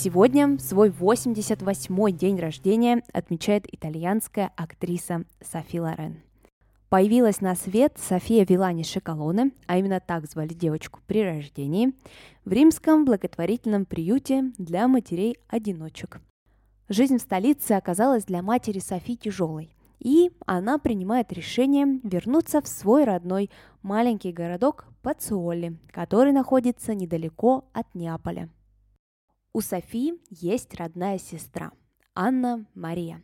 Сегодня свой 88-й день рождения отмечает итальянская актриса Софи Лорен. Появилась на свет София Вилани Шикалоне, а именно так звали девочку при рождении, в римском благотворительном приюте для матерей-одиночек. Жизнь в столице оказалась для матери Софи тяжелой, и она принимает решение вернуться в свой родной маленький городок Пациолли, который находится недалеко от Неаполя – у Софи есть родная сестра Анна Мария.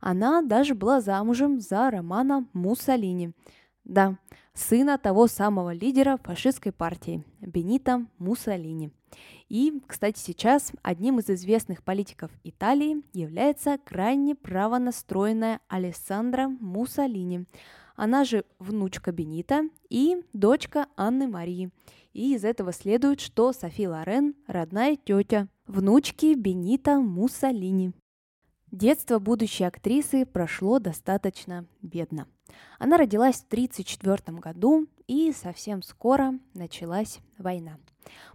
Она даже была замужем за Романа Муссолини. Да, сына того самого лидера фашистской партии Бенита Муссолини. И, кстати, сейчас одним из известных политиков Италии является крайне правонастроенная Алессандра Муссолини. Она же внучка Бенита и дочка Анны Марии. И из этого следует, что Софи Лорен – родная тетя внучки Бенита Муссолини. Детство будущей актрисы прошло достаточно бедно. Она родилась в 1934 году, и совсем скоро началась война.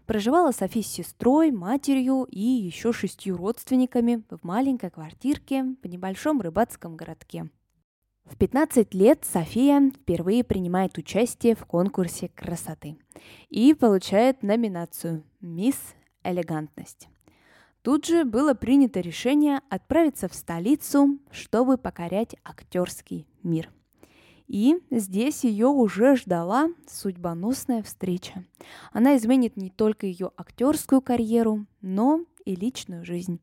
Проживала Софи с сестрой, матерью и еще шестью родственниками в маленькой квартирке в небольшом рыбацком городке. В 15 лет София впервые принимает участие в конкурсе красоты и получает номинацию «Мисс Элегантность». Тут же было принято решение отправиться в столицу, чтобы покорять актерский мир. И здесь ее уже ждала судьбоносная встреча. Она изменит не только ее актерскую карьеру, но и личную жизнь.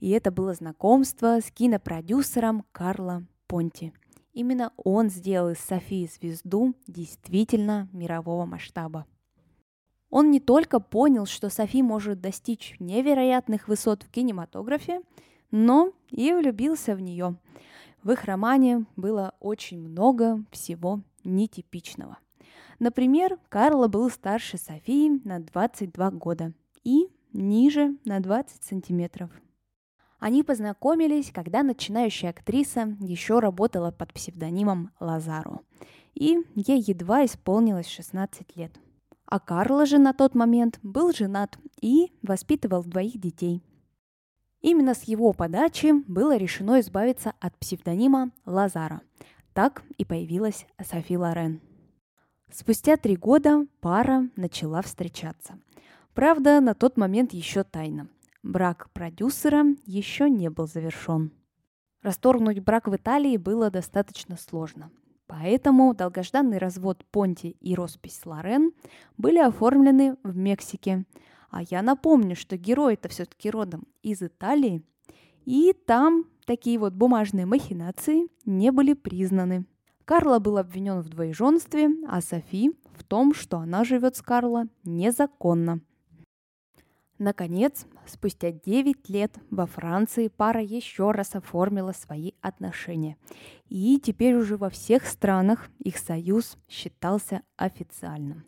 И это было знакомство с кинопродюсером Карло Понти. Именно он сделал из Софии звезду действительно мирового масштаба. Он не только понял, что Софи может достичь невероятных высот в кинематографе, но и влюбился в нее. В их романе было очень много всего нетипичного. Например, Карла был старше Софии на 22 года и ниже на 20 сантиметров. Они познакомились, когда начинающая актриса еще работала под псевдонимом Лазаро, и ей едва исполнилось 16 лет – а Карло же на тот момент был женат и воспитывал двоих детей. Именно с его подачи было решено избавиться от псевдонима Лазара. Так и появилась Софи Лорен. Спустя три года пара начала встречаться. Правда, на тот момент еще тайно. Брак продюсера еще не был завершен. Расторгнуть брак в Италии было достаточно сложно. Поэтому долгожданный развод Понти и роспись Лорен были оформлены в Мексике. А я напомню, что герой это все-таки родом из Италии, и там такие вот бумажные махинации не были признаны. Карло был обвинен в двоеженстве, а Софи в том, что она живет с Карло незаконно – Наконец, спустя 9 лет во Франции пара еще раз оформила свои отношения. И теперь уже во всех странах их союз считался официальным.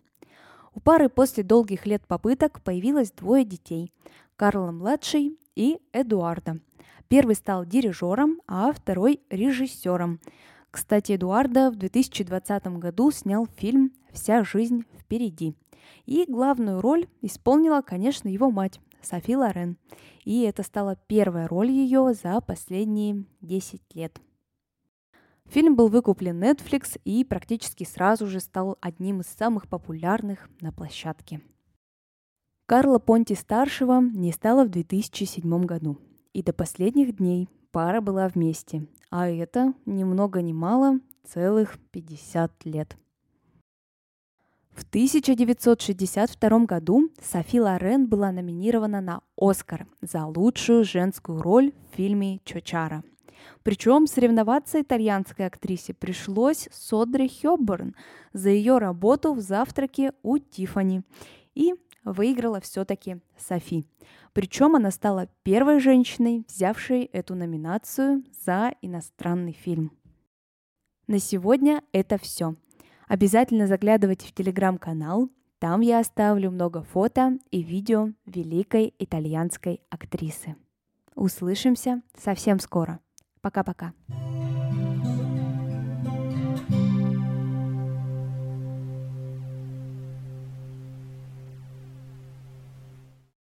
У пары после долгих лет попыток появилось двое детей – Карла-младший и Эдуарда. Первый стал дирижером, а второй – режиссером. Кстати, Эдуарда в 2020 году снял фильм «Вся жизнь впереди», и главную роль исполнила, конечно, его мать, Софи Лорен. И это стала первая роль ее за последние 10 лет. Фильм был выкуплен Netflix и практически сразу же стал одним из самых популярных на площадке. Карла Понти-старшего не стало в 2007 году, и до последних дней пара была вместе, а это ни много ни мало целых 50 лет. В 1962 году Софи Лорен была номинирована на «Оскар» за лучшую женскую роль в фильме «Чочара». Причем соревноваться итальянской актрисе пришлось с Одри Хёбберн за ее работу в «Завтраке у Тифани. И выиграла все-таки Софи. Причем она стала первой женщиной, взявшей эту номинацию за иностранный фильм. На сегодня это все. Обязательно заглядывайте в телеграм-канал, там я оставлю много фото и видео великой итальянской актрисы. Услышимся совсем скоро. Пока-пока.